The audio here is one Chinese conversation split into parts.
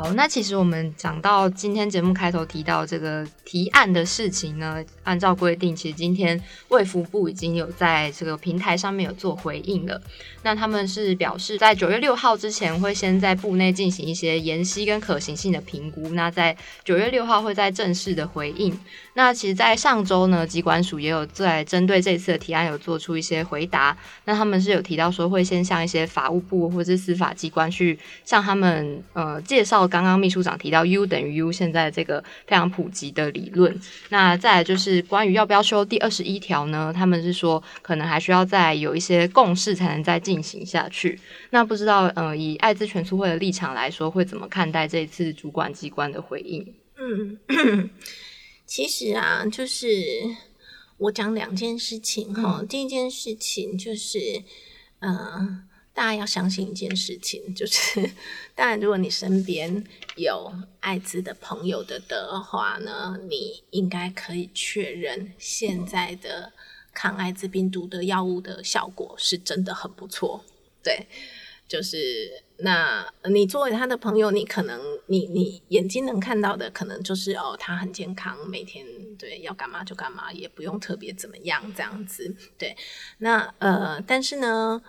好，那其实我们讲到今天节目开头提到这个提案的事情呢，按照规定，其实今天卫福部已经有在这个平台上面有做回应了。那他们是表示，在九月六号之前会先在部内进行一些延期跟可行性的评估，那在九月六号会再正式的回应。那其实，在上周呢，机关署也有在针对这次的提案有做出一些回答。那他们是有提到说，会先向一些法务部或者是司法机关去向他们呃介绍。刚刚秘书长提到 U 等于 U 现在这个非常普及的理论，那再来就是关于要不要修第二十一条呢？他们是说可能还需要再有一些共识才能再进行下去。那不知道呃，以爱滋全促会的立场来说，会怎么看待这次主管机关的回应？嗯，其实啊，就是我讲两件事情哈。第一件事情就是，嗯。大家要相信一件事情，就是当然，如果你身边有艾滋的朋友的的话呢，你应该可以确认现在的抗艾滋病毒的药物的效果是真的很不错。对，就是那你作为他的朋友，你可能你你眼睛能看到的，可能就是哦，他很健康，每天对要干嘛就干嘛，也不用特别怎么样这样子。对，那呃，但是呢。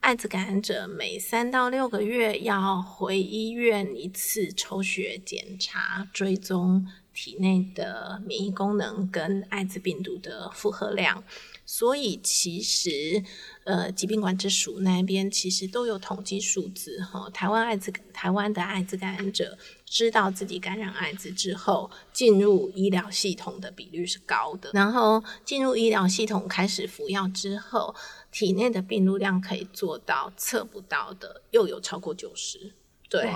艾滋感染者每三到六个月要回医院一次抽血检查，追踪体内的免疫功能跟艾滋病毒的负荷量。所以其实，呃，疾病管制署那边其实都有统计数字哈。台湾艾滋台湾的艾滋感染者知道自己感染艾滋之后，进入医疗系统的比率是高的。然后进入医疗系统开始服药之后。体内的病毒量可以做到测不到的，又有超过九十，对，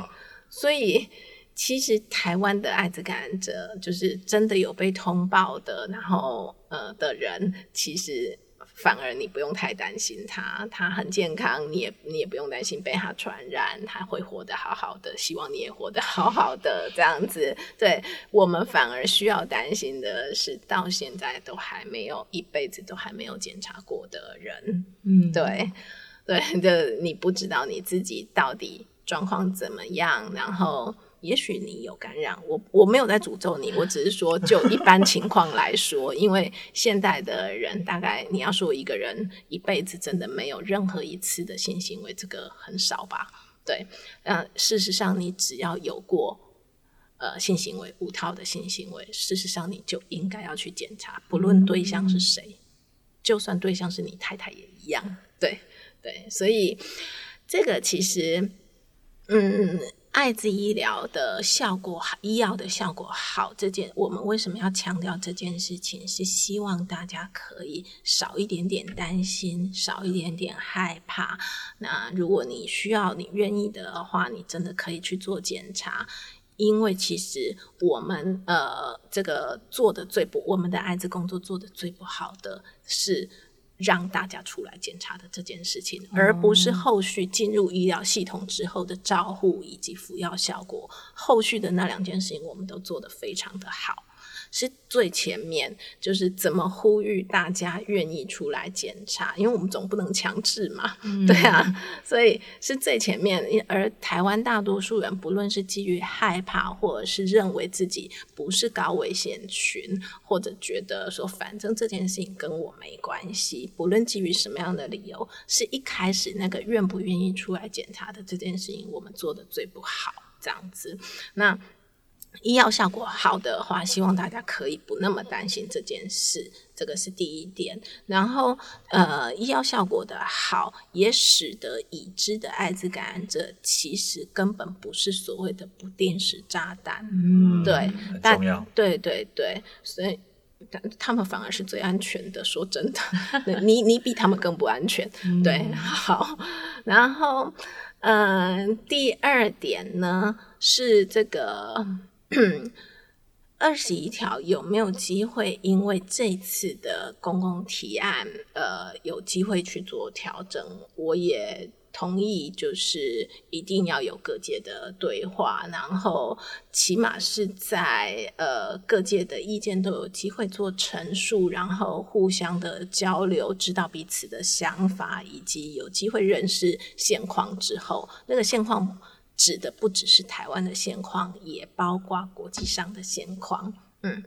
所以其实台湾的艾滋感染者就是真的有被通报的，然后呃的人，其实。反而你不用太担心他，他很健康，你也你也不用担心被他传染，他会活得好好的。希望你也活得好好的，这样子。对我们反而需要担心的是，到现在都还没有一辈子都还没有检查过的人。嗯，对对，就你不知道你自己到底状况怎么样，然后。也许你有感染，我我没有在诅咒你，我只是说就一般情况来说，因为现代的人大概你要说一个人一辈子真的没有任何一次的性行为，这个很少吧？对，嗯，事实上你只要有过呃性行为无套的性行为，事实上你就应该要去检查，不论对象是谁，就算对象是你太太也一样。对对，所以这个其实嗯。艾滋医疗的效果好，医药的效果好，这件我们为什么要强调这件事情？是希望大家可以少一点点担心，少一点点害怕。那如果你需要，你愿意的话，你真的可以去做检查，因为其实我们呃，这个做的最不，我们的艾滋工作做的最不好的是。让大家出来检查的这件事情，而不是后续进入医疗系统之后的照护以及服药效果，后续的那两件事情我们都做得非常的好。是最前面，就是怎么呼吁大家愿意出来检查，因为我们总不能强制嘛，对啊，所以是最前面。而台湾大多数人，不论是基于害怕，或者是认为自己不是高危险群，或者觉得说反正这件事情跟我没关系，不论基于什么样的理由，是一开始那个愿不愿意出来检查的这件事情，我们做的最不好，这样子，那。医药效果好的话，希望大家可以不那么担心这件事，这个是第一点。然后，呃，医药效果的好，也使得已知的艾滋感染者其实根本不是所谓的不定时炸弹。嗯，对，重要。对对对，所以他他们反而是最安全的。说真的，你你比他们更不安全。对，好。然后，嗯，第二点呢是这个。二十一条有没有机会？因为这次的公共提案，呃，有机会去做调整。我也同意，就是一定要有各界的对话，然后起码是在呃各界的意见都有机会做陈述，然后互相的交流，知道彼此的想法，以及有机会认识现况之后，那个现况。指的不只是台湾的现况，也包括国际上的现况。嗯。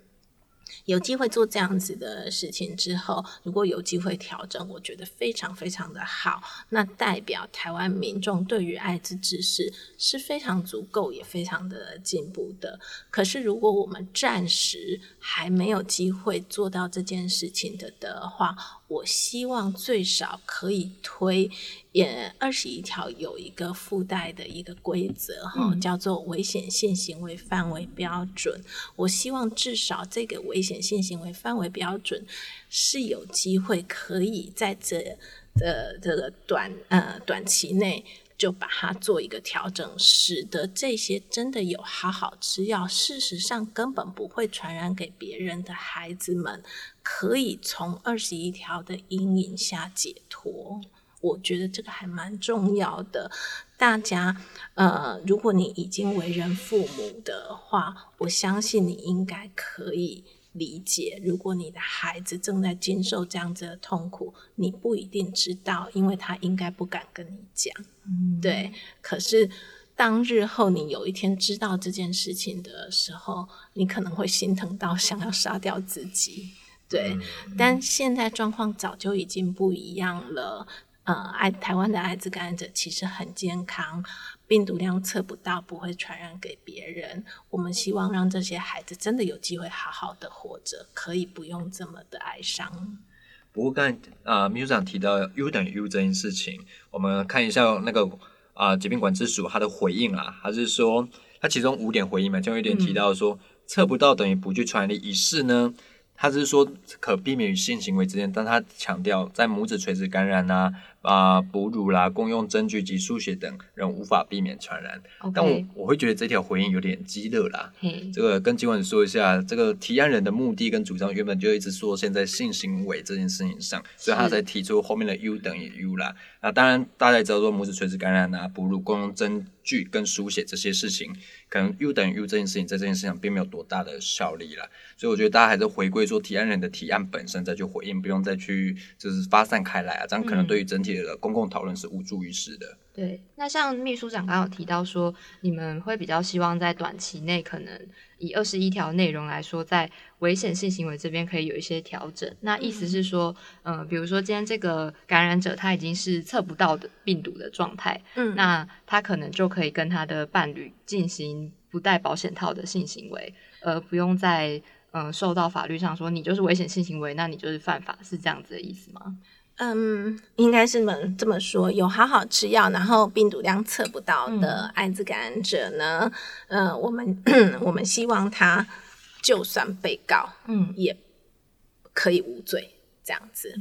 有机会做这样子的事情之后，如果有机会调整，我觉得非常非常的好。那代表台湾民众对于艾滋知识是非常足够，也非常的进步的。可是，如果我们暂时还没有机会做到这件事情的的话，我希望最少可以推，也二十一条有一个附带的一个规则哈，叫做危险性行为范围标准。我希望至少这个危险性行为范围标准是有机会可以在这的这个短呃短期内。就把它做一个调整，使得这些真的有好好吃药，事实上根本不会传染给别人的孩子们，可以从二十一条的阴影下解脱。我觉得这个还蛮重要的。大家，呃，如果你已经为人父母的话，我相信你应该可以。理解，如果你的孩子正在经受这样子的痛苦，你不一定知道，因为他应该不敢跟你讲。嗯，对。可是，当日后你有一天知道这件事情的时候，你可能会心疼到想要杀掉自己。对。但现在状况早就已经不一样了。呃，爱台湾的艾滋感染者其实很健康。病毒量测不到，不会传染给别人。我们希望让这些孩子真的有机会好好的活着，可以不用这么的哀伤。不过刚才啊，秘书长提到 U 等于 U 这件事情，我们看一下那个啊疾病管制署他的回应啊，他是说他其中五点回应嘛，就有一点提到说测不到等于不具传染力，以示呢。他是说可避免与性行为之间，但他强调在母子垂直感染啊、啊哺乳啦、共用针具及输血等，人无法避免传染。但我我会觉得这条回应有点激烈啦。这个跟今晚说一下，这个提案人的目的跟主张原本就一直说现在性行为这件事情上，所以他才提出后面的 U 等于 U 啦。那当然大家也知道说母子垂直感染啊、哺乳、共用针具跟输血这些事情。可能 U 等于 U 这件事情，在这件事情上并没有多大的效力了，所以我觉得大家还是回归说提案人的提案本身再去回应，不用再去就是发散开来啊，这样可能对于整体的公共讨论是无助于事的。对，那像秘书长刚刚有提到说，你们会比较希望在短期内，可能以二十一条内容来说，在危险性行为这边可以有一些调整。那意思是说，嗯，比如说今天这个感染者他已经是测不到的病毒的状态，嗯，那他可能就可以跟他的伴侣进行不戴保险套的性行为，而不用在嗯受到法律上说你就是危险性行为，那你就是犯法，是这样子的意思吗？嗯，应该是么这么说，有好好吃药，然后病毒量测不到的艾滋感染者呢？嗯，我们 我们希望他就算被告，嗯，也可以无罪这样子。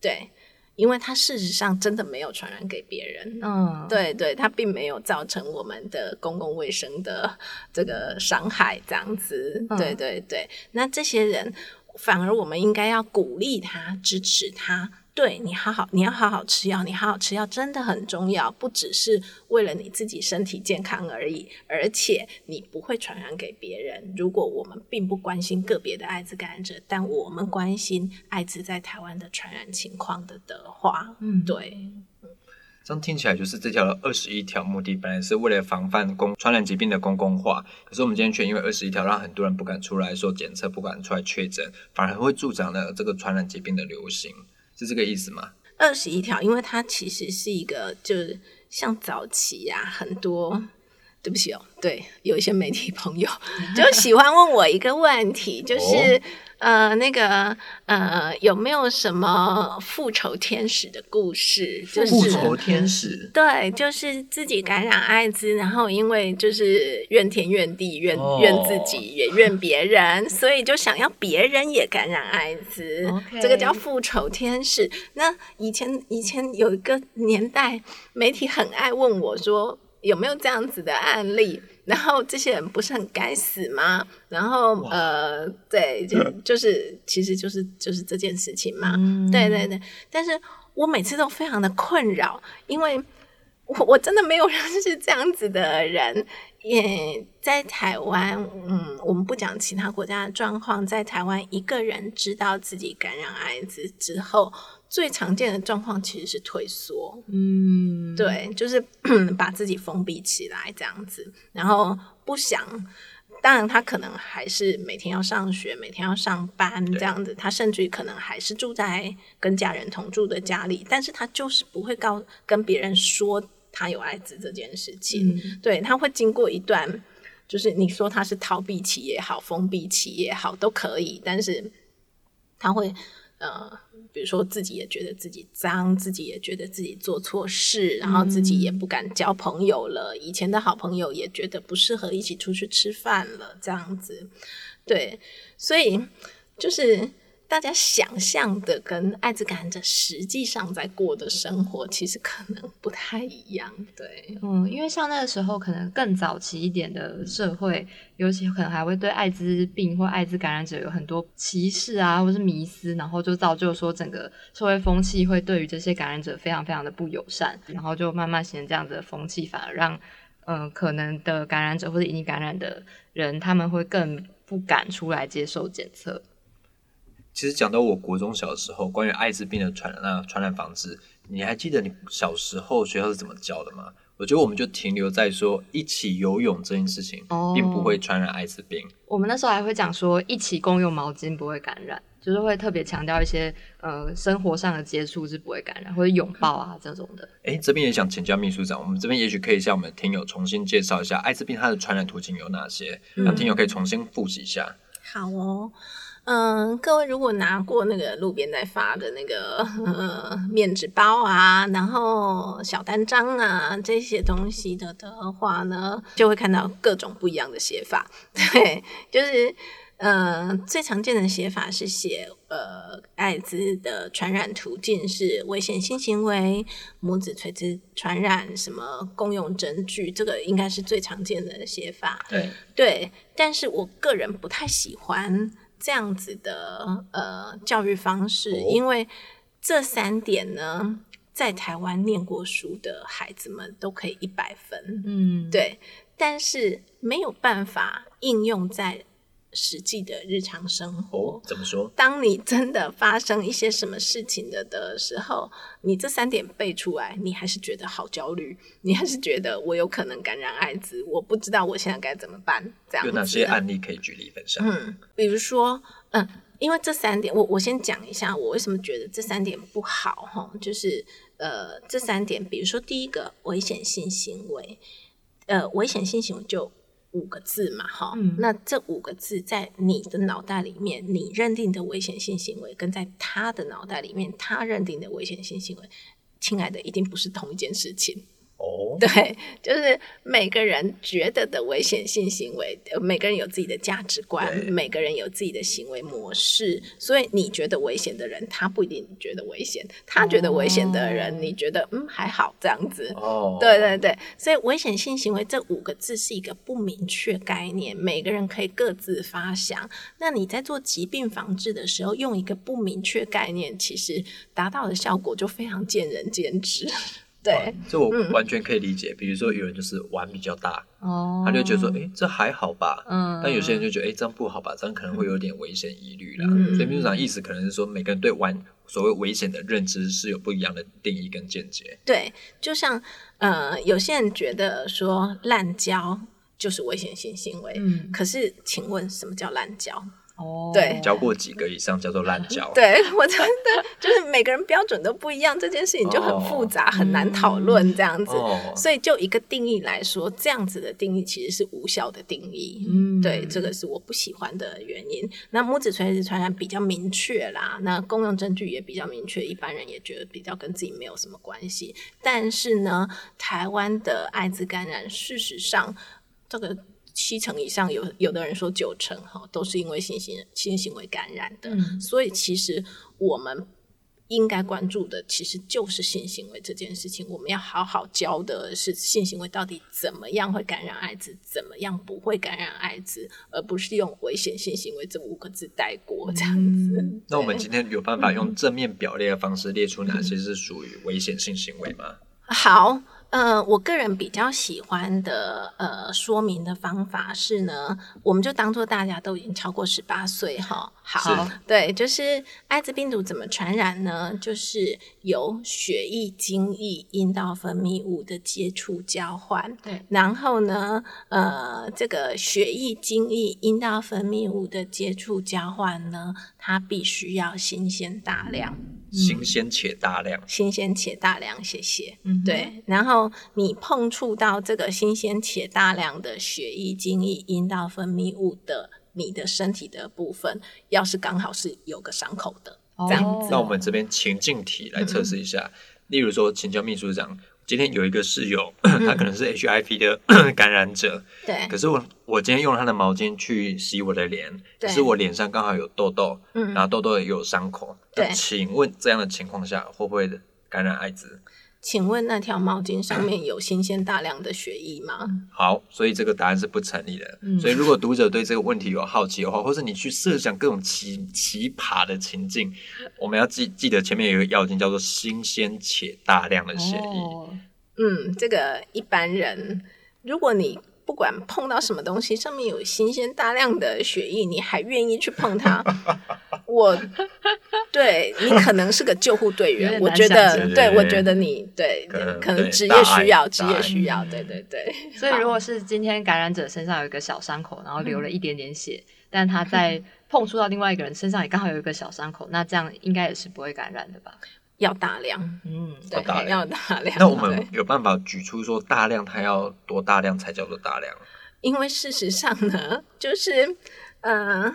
对，因为他事实上真的没有传染给别人，嗯，对对，他并没有造成我们的公共卫生的这个伤害这样子。对对对，那这些人反而我们应该要鼓励他，支持他。对你好好，你要好好吃药，你好好吃药真的很重要，不只是为了你自己身体健康而已，而且你不会传染给别人。如果我们并不关心个别的艾滋感染者，但我们关心艾滋在台湾的传染情况的的话，嗯，对，这样听起来就是这条二十一条目的本来是为了防范公传染疾病的公共化，可是我们今天却因为二十一条让很多人不敢出来说检测，不敢出来确诊，反而会助长了这个传染疾病的流行。是这个意思吗？二十一条，因为它其实是一个，就是像早期呀，很多，对不起哦，对，有一些媒体朋友就喜欢问我一个问题，就是。呃，那个呃，有没有什么复仇天使的故事？复仇天使，对，就是自己感染艾滋，然后因为就是怨天怨地，怨怨自己，也怨别人，所以就想要别人也感染艾滋。这个叫复仇天使。那以前以前有一个年代，媒体很爱问我说，有没有这样子的案例？然后这些人不是很该死吗？然后呃，对，就就是，其实就是就是这件事情嘛。对对对，但是我每次都非常的困扰，因为我 我真的没有认识这样子的人。也在台湾，嗯，我们不讲其他国家的状况，在台湾一个人知道自己感染艾滋之后，最常见的状况其实是退缩，嗯，对，就是 把自己封闭起来这样子，然后不想。当然，他可能还是每天要上学，每天要上班这样子。他甚至于可能还是住在跟家人同住的家里，但是他就是不会告跟别人说他有艾滋这件事情。对他会经过一段，就是你说他是逃避期也好，封闭期也好，都可以，但是他会呃。比如说，自己也觉得自己脏，自己也觉得自己做错事，然后自己也不敢交朋友了。以前的好朋友也觉得不适合一起出去吃饭了，这样子。对，所以就是。大家想象的跟艾滋感染者实际上在过的生活，其实可能不太一样。对，嗯，因为像那个时候，可能更早期一点的社会，尤其可能还会对艾滋病或艾滋感染者有很多歧视啊，或是迷思，然后就造就说整个社会风气会对于这些感染者非常非常的不友善，然后就慢慢形成这样子的风气，反而让嗯可能的感染者或者已经感染的人，他们会更不敢出来接受检测。其实讲到我国中小时候关于艾滋病的传染、传染防治，你还记得你小时候学校是怎么教的吗？我觉得我们就停留在说一起游泳这件事情，并不会传染艾滋病。我们那时候还会讲说一起共用毛巾不会感染，就是会特别强调一些呃生活上的接触是不会感染，或者拥抱啊这种的。哎，这边也想请教秘书长，我们这边也许可以向我们的听友重新介绍一下艾滋病它的传染途径有哪些，让听友可以重新复习一下。好哦。嗯，各位如果拿过那个路边在发的那个呃面纸包啊，然后小单张啊这些东西的的话呢，就会看到各种不一样的写法。对，就是呃最常见的写法是写呃艾滋的传染途径是危险性行为、母子垂直传染、什么共用针具，这个应该是最常见的写法。对对，但是我个人不太喜欢。这样子的呃教育方式，因为这三点呢，在台湾念过书的孩子们都可以一百分，嗯，对，但是没有办法应用在。实际的日常生活哦怎么说？当你真的发生一些什么事情的的时候，你这三点背出来，你还是觉得好焦虑，你还是觉得我有可能感染艾滋，我不知道我现在该怎么办。这样有哪些案例可以举例分享？嗯，比如说，嗯，因为这三点，我我先讲一下我为什么觉得这三点不好哈，就是呃，这三点，比如说第一个危险性行为，呃，危险性行为就。五个字嘛，哈，那这五个字在你的脑袋里面，你认定的危险性行为，跟在他的脑袋里面，他认定的危险性行为，亲爱的，一定不是同一件事情。哦，对，就是每个人觉得的危险性行为，每个人有自己的价值观，每个人有自己的行为模式，所以你觉得危险的人，他不一定觉得危险；他觉得危险的人，你觉得嗯还好这样子。哦，对对对，所以危险性行为这五个字是一个不明确概念，每个人可以各自发想。那你在做疾病防治的时候，用一个不明确概念，其实达到的效果就非常见仁见智。对，这我完全可以理解。比如说，有人就是玩比较大，哦，他就觉得说，哎，这还好吧。嗯，但有些人就觉得，哎，这样不好吧？这样可能会有点危险疑虑啦。所以秘书长意思可能是说，每个人对玩所谓危险的认知是有不一样的定义跟见解。对，就像呃，有些人觉得说滥交就是危险性行为，嗯，可是请问什么叫滥交？哦，对，交过几个以上叫做滥交。对 我真的就是每个人标准都不一样，这件事情就很复杂，很难讨论这样子。所以就一个定义来说，这样子的定义其实是无效的定义。嗯，对，这个是我不喜欢的原因。那母子垂直传染比较明确啦，那公用证据也比较明确，一般人也觉得比较跟自己没有什么关系。但是呢，台湾的艾滋感染，事实上这个。七成以上有有的人说九成哈，都是因为性行性行为感染的。所以其实我们应该关注的其实就是性行为这件事情。我们要好好教的是性行为到底怎么样会感染艾滋，怎么样不会感染艾滋，而不是用危险性行为这五个字带过这样子。那我们今天有办法用正面表列的方式列出哪些是属于危险性行为吗？好。呃，我个人比较喜欢的呃说明的方法是呢，我们就当做大家都已经超过十八岁哈。好，对，就是艾滋病毒怎么传染呢？就是由血液、精液、阴道分泌物的接触交换。对，然后呢，呃，这个血液、精液、阴道分泌物的接触交换呢，它必须要新鲜大量。新鲜且大量，新鲜且大量，谢谢。嗯，对。然后你碰触到这个新鲜且大量的血液、精液、阴道分泌物的你的身体的部分，要是刚好是有个伤口的，这样子。那我们这边情境题来测试一下，例如说，请教秘书长。今天有一个室友，他可能是 HIV 的感染者。对。可是我我今天用了他的毛巾去洗我的脸，可是我脸上刚好有痘痘，然后痘痘也有伤口。对。请问这样的情况下会不会感染艾滋？请问那条毛巾上面有新鲜大量的血液吗？好，所以这个答案是不成立的。所以如果读者对这个问题有好奇的话，或是你去设想各种奇奇葩的情境，我们要记记得前面有一个要件叫做新鲜且大量的血液。嗯，这个一般人，如果你。不管碰到什么东西，上面有新鲜大量的血液，你还愿意去碰它？我对你可能是个救护队员，我觉得，对我觉得你对，可能职业需要，职业需要，对对对。所以，如果是今天感染者身上有一个小伤口，然后流了一点点血，但他在 碰触到另外一个人身上也刚好有一个小伤口，那这样应该也是不会感染的吧？要大量，嗯，对，要大量。那我们有办法举出说大量，它要多大量才叫做大量？因为事实上呢，就是，呃，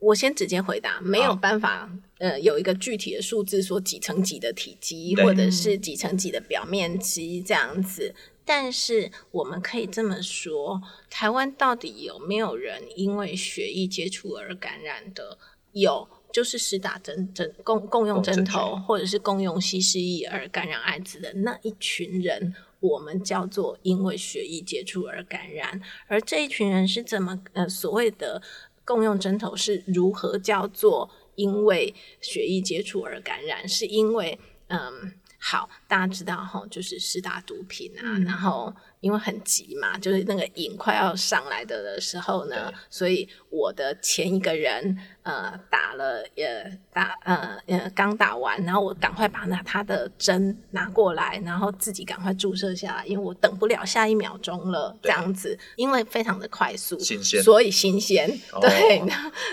我先直接回答，没有办法，呃，有一个具体的数字说几乘几的体积，或者是几乘几的表面积这样子。但是我们可以这么说，台湾到底有没有人因为血液接触而感染的？有。就是施打针针共共用针头，或者是共用稀释液而感染艾滋的那一群人，我们叫做因为血液接触而感染。而这一群人是怎么呃所谓的共用针头是如何叫做因为血液接触而感染？是因为嗯。好，大家知道哈，就是施打毒品啊，然后因为很急嘛，就是那个瘾快要上来的的时候呢，所以我的前一个人呃打了也打呃呃刚打完，然后我赶快把那他的针拿过来，然后自己赶快注射下来，因为我等不了下一秒钟了，这样子，因为非常的快速，新鲜，所以新鲜，对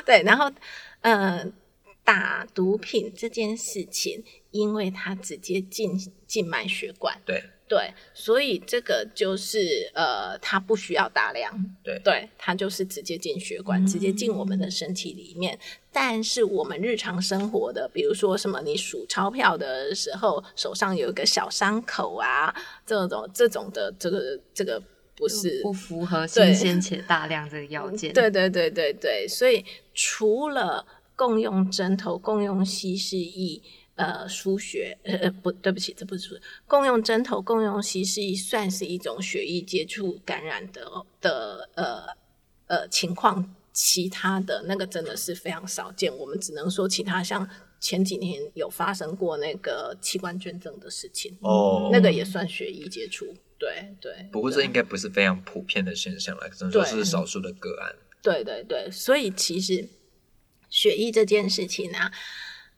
对，然后呃打毒品这件事情。因为它直接进静脉血管，对对，所以这个就是呃，它不需要大量，对对，它就是直接进血管，直接进我们的身体里面。但是我们日常生活的，比如说什么，你数钞票的时候手上有一个小伤口啊，这种这种的，这个这个不是不符合新鲜且大量这个要件。对对对对对，所以除了共用针头、共用稀释液。呃，输血，呃呃，不对不起，这不是输共用针头、共用稀释液，算是一种血液接触感染的的呃呃情况。其他的那个真的是非常少见，我们只能说其他像前几年有发生过那个器官捐赠的事情，哦，那个也算血液接触，对对。不过这应该不是非常普遍的现象了，只能说是少数的个案。对对对，所以其实血液这件事情呢。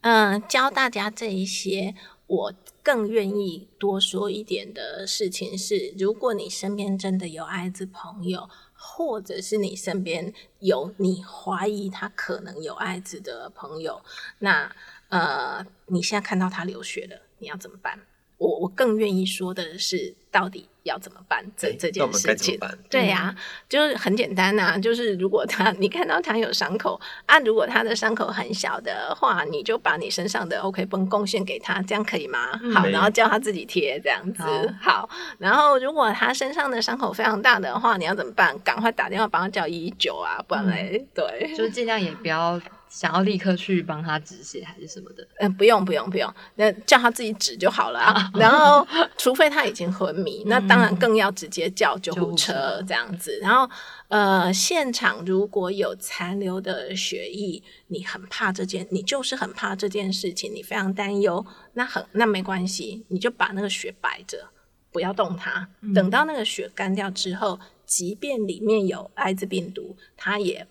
嗯，教大家这一些，我更愿意多说一点的事情是：如果你身边真的有艾滋朋友，或者是你身边有你怀疑他可能有艾滋的朋友，那呃，你现在看到他流血了，你要怎么办？我我更愿意说的是，到底要怎么办？这这件事情，对呀，就是很简单呐，就是如果他 你看到他有伤口啊，如果他的伤口很小的话，你就把你身上的 OK 绷贡献给他，这样可以吗？好，然后叫他自己贴这样子。好，然后如果他身上的伤口非常大的话，你要怎么办？赶快打电话帮他叫一一九啊，不然嘞，对，就尽量也不要。想要立刻去帮他止血还是什么的？嗯，不用不用不用，那叫他自己止就好了啊。然后，除非他已经昏迷，那当然更要直接叫救护车这样子。然后，呃，现场如果有残留的血液，你很怕这件，你就是很怕这件事情，你非常担忧，那很那没关系，你就把那个血摆着。不要动它，嗯等到那个血干掉之后，即便里面有艾滋病毒，它也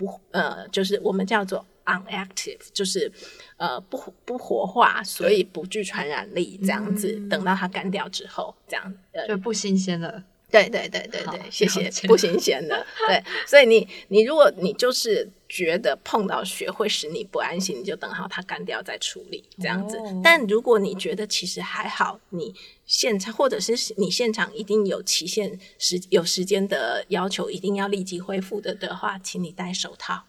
不呃，就是我们叫做 unactive，就是呃不不活化，所以不具传染力，这样子。嗯等到它干掉之后，这样呃就不新鲜了。对对对对好对，谢谢，不新鲜的。对，所以你你如果你就是觉得碰到血会使你不安心，你就等好它干掉再处理这样子。哦但如果你觉得其实还好，你现场或者是你现场一定有期限时有时间的要求，一定要立即恢复的的话，请你戴手套。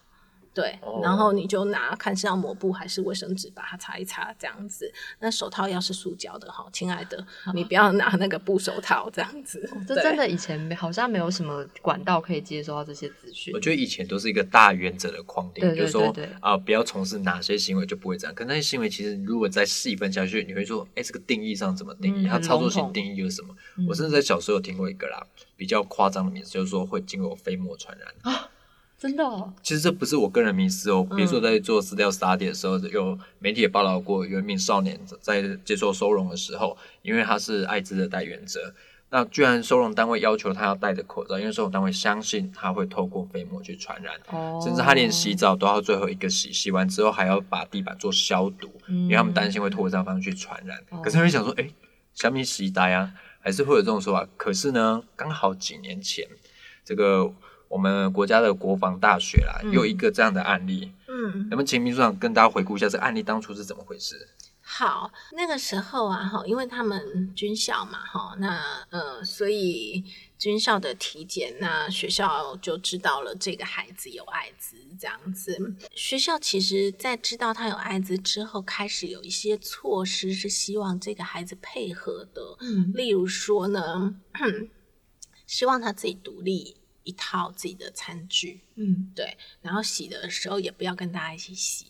对，哦然后你就拿看是要抹布还是卫生纸把它擦一擦，这样子。那手套要是塑胶的哈，亲爱的，你不要拿那个布手套这样子。这真的以前没好像没有什么管道可以接收到这些资讯我。觉得以前都是一个大原则的框定，就是说啊、不要从事哪些行为就不会这样。可那些行为其实如果再细分下去，你会说，哎，这个定义上怎么定义？嗯它操作性定义又是什么？嗯我甚至在小时候有听过一个啦，比较夸张的名字，就是说会经过飞沫传染。真的哦，其实这不是我个人迷思哦，嗯。比如说在做资料 study 的时候，有媒体也报道过，有一名少年在接受收容的时候，因为他是艾滋的带源者，那居然收容单位要求他要戴着口罩，因为收容单位相信他会透过飞沫去传染，哦，甚至他连洗澡都要最后一个洗，洗完之后还要把地板做消毒，嗯，因为他们担心会透过这样方式去传染。哦。可是有人想说，哎，小米洗呆啊，还是会有这种说法。可是呢，刚好几年前，这个我们国家的国防大学啦，嗯有一个这样的案例。嗯那么，请秘书长跟大家回顾一下这个案例当初是怎么回事？好，那个时候啊，哈，因为他们军校嘛，哈，那呃，所以军校的体检，那学校就知道了这个孩子有艾滋，这样子。学校其实在知道他有艾滋之后，开始有一些措施是希望这个孩子配合的，嗯例如说呢，希望他自己独立一套自己的餐具，嗯。对，然后洗的时候也不要跟大家一起洗，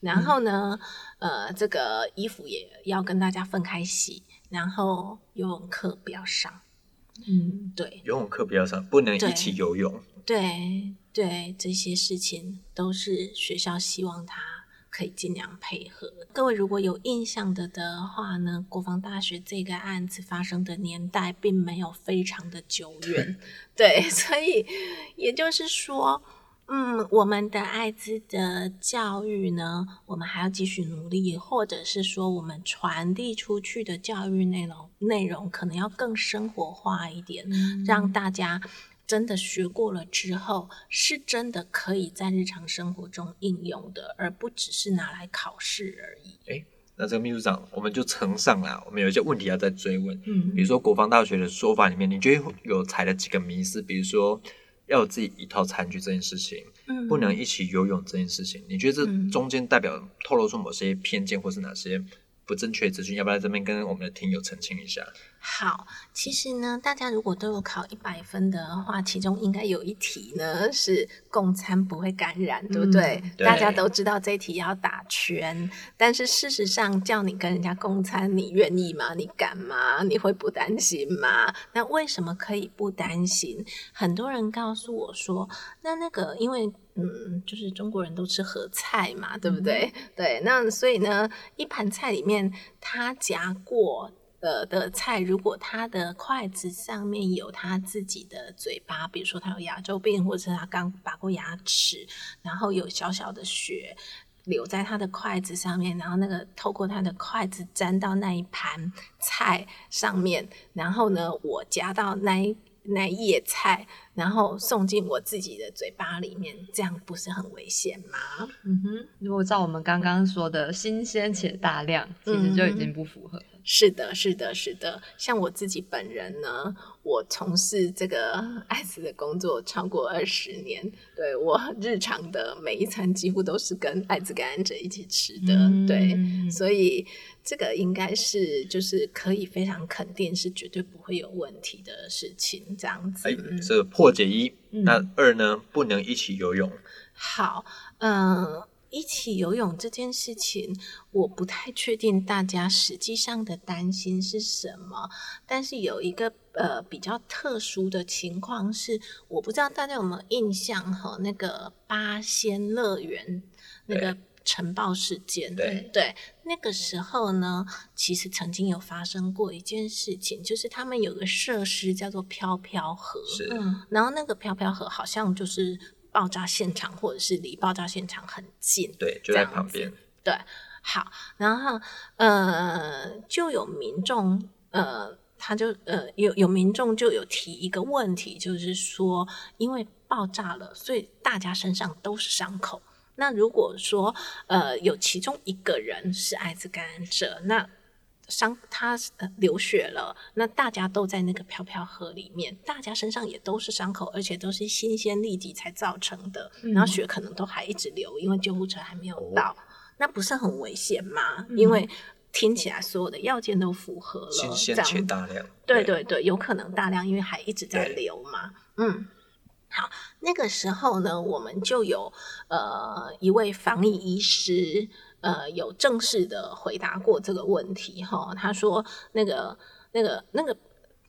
然后呢，呃，这个衣服也要跟大家分开洗，然后游泳课不要上，嗯。对。游泳课不要上，不能一起游泳。对对，这些事情都是学校希望他可以尽量配合。各位如果有印象的的话呢，国防大学这个案子发生的年代并没有非常的久远，对，所以也就是说。嗯，我们的艾滋的教育呢，我们还要继续努力，或者是说，我们传递出去的教育内容内容可能要更生活化一点，嗯让大家真的学过了之后，是真的可以在日常生活中应用的，而不只是拿来考试而已。那这个秘书长，我们就呈上啦，我们有一些问题要再追问。嗯比如说国防大学的说法里面，你觉得有踩了几个迷思？比如说要有自己一套餐具这件事情，嗯不能一起游泳这件事情，你觉得嗯这中间代表透露出某些偏见，或是哪些不正确资讯？要不要在这边跟我们的听友澄清一下？好，其实呢，大家如果都有考一百分的话，其中应该有一题呢是共餐不会感染，对不对？对大家都知道这一题要打圈，但是事实上叫你跟人家共餐，你愿意吗？你敢吗？你会不担心吗？那为什么可以不担心？很多人告诉我说，那那个因为。嗯，就是中国人都吃合菜嘛，对不对？对，那所以呢，一盘菜里面它夹过的的菜，如果他的筷子上面有他自己的嘴巴，比如说他有牙周病，或者是他刚拔过牙齿，然后有小小的血留在他的筷子上面，然后那个透过他的筷子沾到那一盘菜上面，然后呢，我夹到那一那一叶菜，然后送进我自己的嘴巴里面，这样不是很危险吗？嗯哼，如果照我们刚刚说的新鲜且大量，其实就已经不符合了。是的，是的，是的。像我自己本人呢，我从事这个 艾滋的工作超过二十年，对我日常的每一餐几乎都是跟艾滋感染者一起吃的，嗯对，所以这个应该是就是可以非常肯定是绝对不会有问题的事情，这样子。哎嗯，这个破解一。嗯那二呢？不能一起游泳。好，嗯，一起游泳这件事情，我不太确定大家实际上的担心是什么。但是有一个呃比较特殊的情况是，我不知道大家有没有印象哈，那个八仙乐园那个尘爆事件。对对，那个时候呢，其实曾经有发生过一件事情，就是他们有个设施叫做飘飘河，是嗯然后那个飘飘河好像就是爆炸现场，或者是离爆炸现场很近。对，就在旁边。对，好，然后呃，就有民众呃，他就呃有有民众就有提一个问题，就是说，因为爆炸了，所以大家身上都是伤口。那如果说呃有其中一个人是艾滋感染者，那伤他呃流血了，那大家都在那个飘飘河里面，大家身上也都是伤口，而且都是新鲜立即才造成的，然后血可能都还一直流，因为救护车还没有到，那不是很危险吗？因为听起来所有的要件都符合了，新鲜且大量。对对对，有可能大量，因为还一直在流嘛。嗯，好，那个时候呢，我们就有呃一位防疫医师，呃，有正式的回答过这个问题哈。他说，那个那个那个。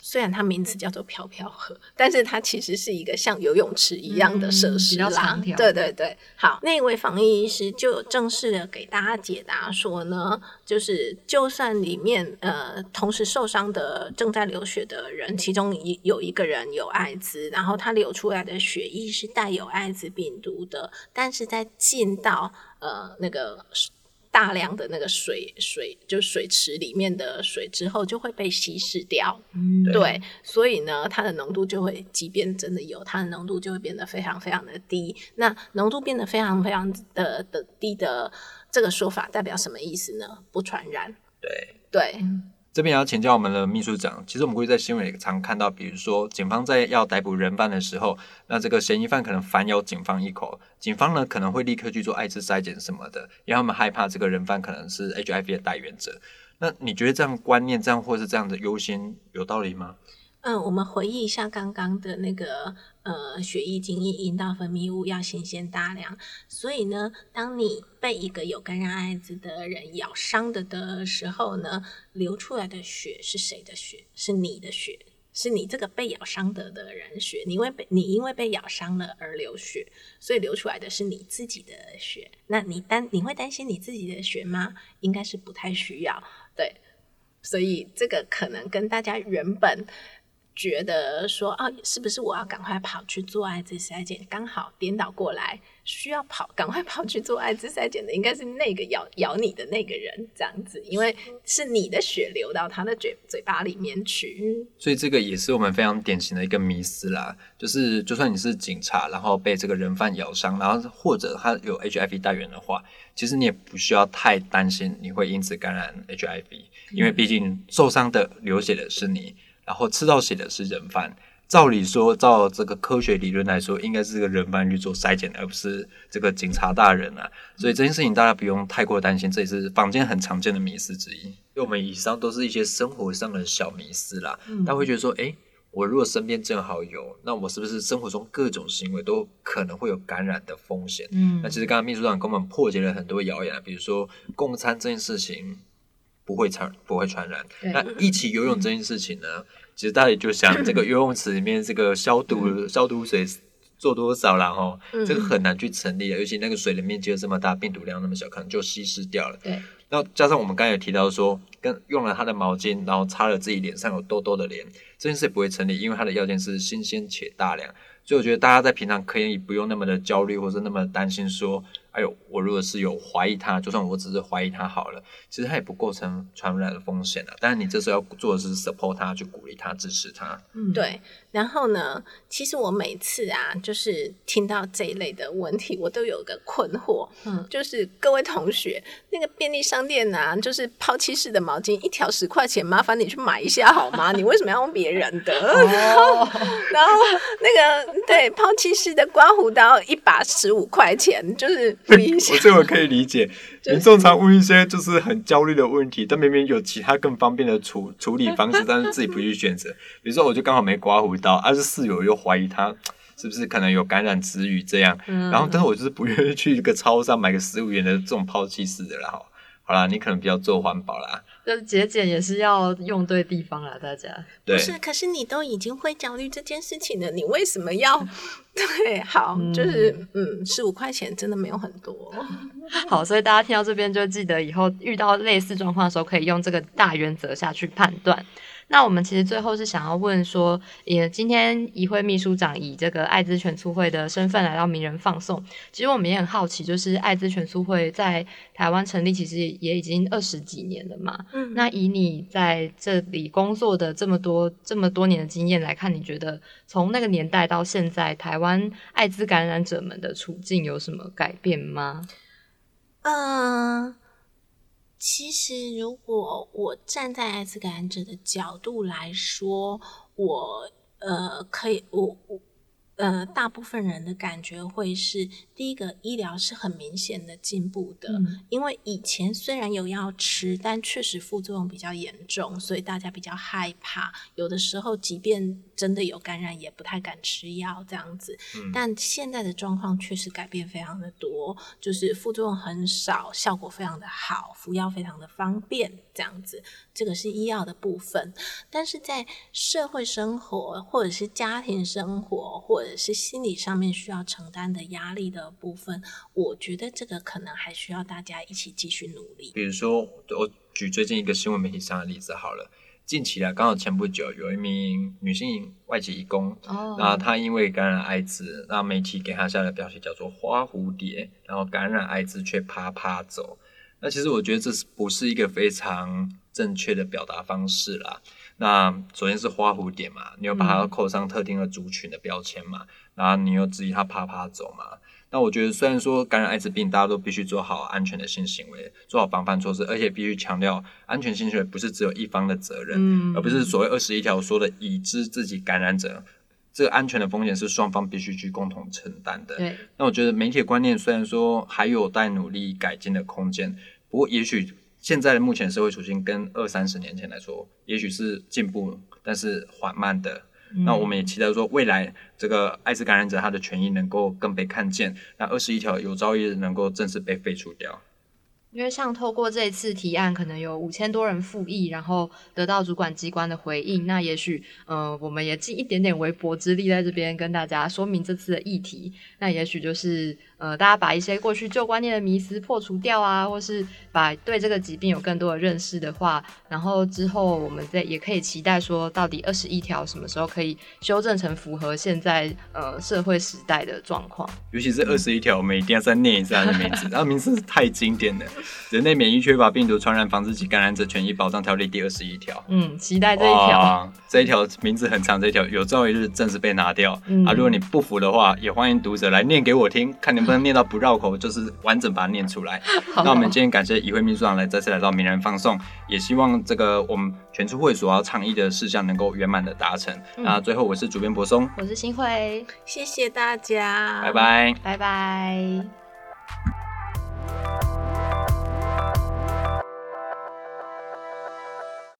虽然它名字叫做飘飘河，但是它其实是一个像游泳池一样的设施啦。对对对，好，那位防疫医师就有正式的给大家解答说呢，就是就算里面呃同时受伤的正在流血的人，其中一有一个人有艾滋，然后他流出来的血液是带有艾滋病毒的，但是在进到呃那个。大量的那个水水，就水池里面的水之后就会被稀释掉，嗯对，所以呢，它的浓度就会，即便真的有，它的浓度就会变得非常非常的低。那浓度变得非常非常的的低的这个说法代表什么意思呢？不传染。对，对，这边也要请教我们的秘书长。其实我们过去在新闻也常看到，比如说警方在要逮捕人犯的时候，那这个嫌疑犯可能反咬警方一口，警方呢可能会立刻去做艾滋筛检什么的，因为他们害怕这个人犯可能是 HIV 的带源者。那你觉得这样观念，这样或是这样的优先有道理吗？嗯，我们回忆一下刚刚的那个呃，血液精液阴道分泌物要新鲜大量，所以呢，当你被一个有感染艾滋的人咬伤的的时候呢，流出来的血是谁的血？是你的血，是你这个被咬伤的的人血。你因为被你因为被咬伤了而流血，所以流出来的是你自己的血。那你担你会担心你自己的血吗？应该是不太需要，对。所以这个可能跟大家原本觉得说啊，是不是我要赶快跑去做艾滋筛检？刚好颠倒过来，需要跑赶快跑去做艾滋筛检的，应该是那个咬咬你的那个人，这样子，因为是你的血流到他的嘴嘴巴里面去。所以这个也是我们非常典型的一个迷思啦，就是就算你是警察，然后被这个人贩咬伤，然后或者他有 HIV 带源的话，其实你也不需要太担心你会因此感染 HIV，因为毕竟受伤的、流血的是你，然后吃到血的是人犯。照理说，照这个科学理论来说，应该是这个人犯去做筛检，而不是这个警察大人啊。所以这件事情大家不用太过担心，这也是坊间很常见的迷思之一。因为我们以上都是一些生活上的小迷思啦，大家会觉得说，诶，我如果身边正好有，那我是不是生活中各种行为都可能会有感染的风险？嗯那其实刚刚秘书长跟我们破解了很多谣言，比如说共餐这件事情不会传不会传染，那一起游泳这件事情呢，其实大家也就想这个游泳池里面这个消毒消毒水做多少啦吼，嗯这个很难去成立的，尤其那个水的面积又这么大，病毒量那么小，可能就稀释掉了。对，然后加上我们刚才有提到说，跟用了他的毛巾，然后擦了自己脸上有痘痘的脸，这件事不会成立，因为它的要件是新鲜且大量。所以我觉得大家在平常可以不用那么的焦虑，或者那么担心说，哎呦，我如果是有怀疑他，就算我只是怀疑他好了，其实他也不构成传染的风险啊。但是你这时候要做的是 support 他，去鼓励他，支持他。嗯，对，然后呢，其实我每次啊，就是听到这一类的问题，我都有个困惑，嗯就是各位同学，那个便利商店啊，就是抛弃式的毛巾，一条十块钱，麻烦你去买一下好吗？你为什么要用别人的？然后，然后那个对抛弃式的刮胡刀，一把十五块钱，就是不一下我。这我可以理解，民众常问一些就是很焦虑的问题，但明明有其他更方便的处处理方式，但是自己不去选择。比如说，我就刚好没刮胡刀，而、是室友又怀疑他 是不是可能有感染之余这样，嗯然后但是我就是不愿意去一个超商买个十五元的这种抛弃式的啦。哈好啦，你可能比较做环保啦，就是节俭也是要用对地方啦，大家。对不，是，可是你都已经会焦虑这件事情了，你为什么要 对，好，嗯就是嗯，十五块钱真的没有很多。好，所以大家听到这边就记得以后遇到类似状况的时候，可以用这个大原则下去判断。那我们其实最后是想要问说，也今天议会秘书长以这个艾滋全促会的身份来到名人放送，其实我们也很好奇，就是艾滋全促会在台湾成立其实也已经二十几年了嘛。嗯那以你在这里工作的这么多这么多年的经验来看，你觉得从那个年代到现在，台湾艾滋感染者们的处境有什么改变吗？嗯，其实如果我站在艾滋感染者的角度来说，我呃可以，我我呃大部分人的感觉会是，第一个医疗是很明显的进步的，嗯。因为以前虽然有药吃，但确实副作用比较严重，所以大家比较害怕，有的时候即便真的有感染，也不太敢吃药这样子。嗯但现在的状况确实改变非常的多，就是副作用很少，效果非常的好，服药非常的方便，这样子，这个是医药的部分。但是在社会生活或者是家庭生活或者是心理上面需要承担的压力的部分，我觉得这个可能还需要大家一起继续努力。比如说，我举最近一个新闻媒体上的例子好了。近期啊，刚好前不久有一名女性外籍义工，哦那她因为感染艾滋，那媒体给她下的标题叫做“花蝴蝶”，然后感染艾滋却啪啪走。那其实我觉得这是不是一个非常正确的表达方式啦？那首先是花蝴蝶嘛，你又把它嗯扣上特定的族群的标签嘛，然后你又质疑它啪啪走嘛。那我觉得虽然说感染艾滋病，大家都必须做好安全的性行为，做好防范措施，而且必须强调安全性行为不是只有一方的责任，嗯而不是所谓二十一条说的已知自己感染者。这个安全的风险是双方必须去共同承担的。对，那我觉得媒体的观念虽然说还有待努力改进的空间，不过也许现在的目前社会处境跟二三十年前来说，也许是进步，但是缓慢的。那我们也期待说，未来这个艾滋感染者他的权益能够更被看见，那二十一条有朝一日能够正式被废除掉。因为像透过这一次提案，可能有五千多人复议，然后得到主管机关的回应。那也许，呃，我们也尽一点点微薄之力，在这边跟大家说明这次的议题。那也许就是，呃，大家把一些过去旧观念的迷思破除掉啊，或是把对这个疾病有更多的认识的话，然后之后我们再也可以期待说，到底二十一条什么时候可以修正成符合现在呃社会时代的状况。尤其是二十一条，我们一定要再念一下它的名字，它的名字是太经典了，《人类免疫缺乏病毒传染防治及感染者权益保障条例》第二十一条。嗯，期待这一条。这一条名字很长，这一条有朝一日正式被拿掉、嗯啊！如果你不服的话，也欢迎读者来念给我听，看能不能念到不绕口，就是完整把它念出来。那我们今天感谢议会秘书长来再次来到名人放送，也希望这个我们全出会所要倡议的事项能够圆满的达成。嗯那最后我是主编柏松，我是新会，谢谢大家，拜拜。拜拜。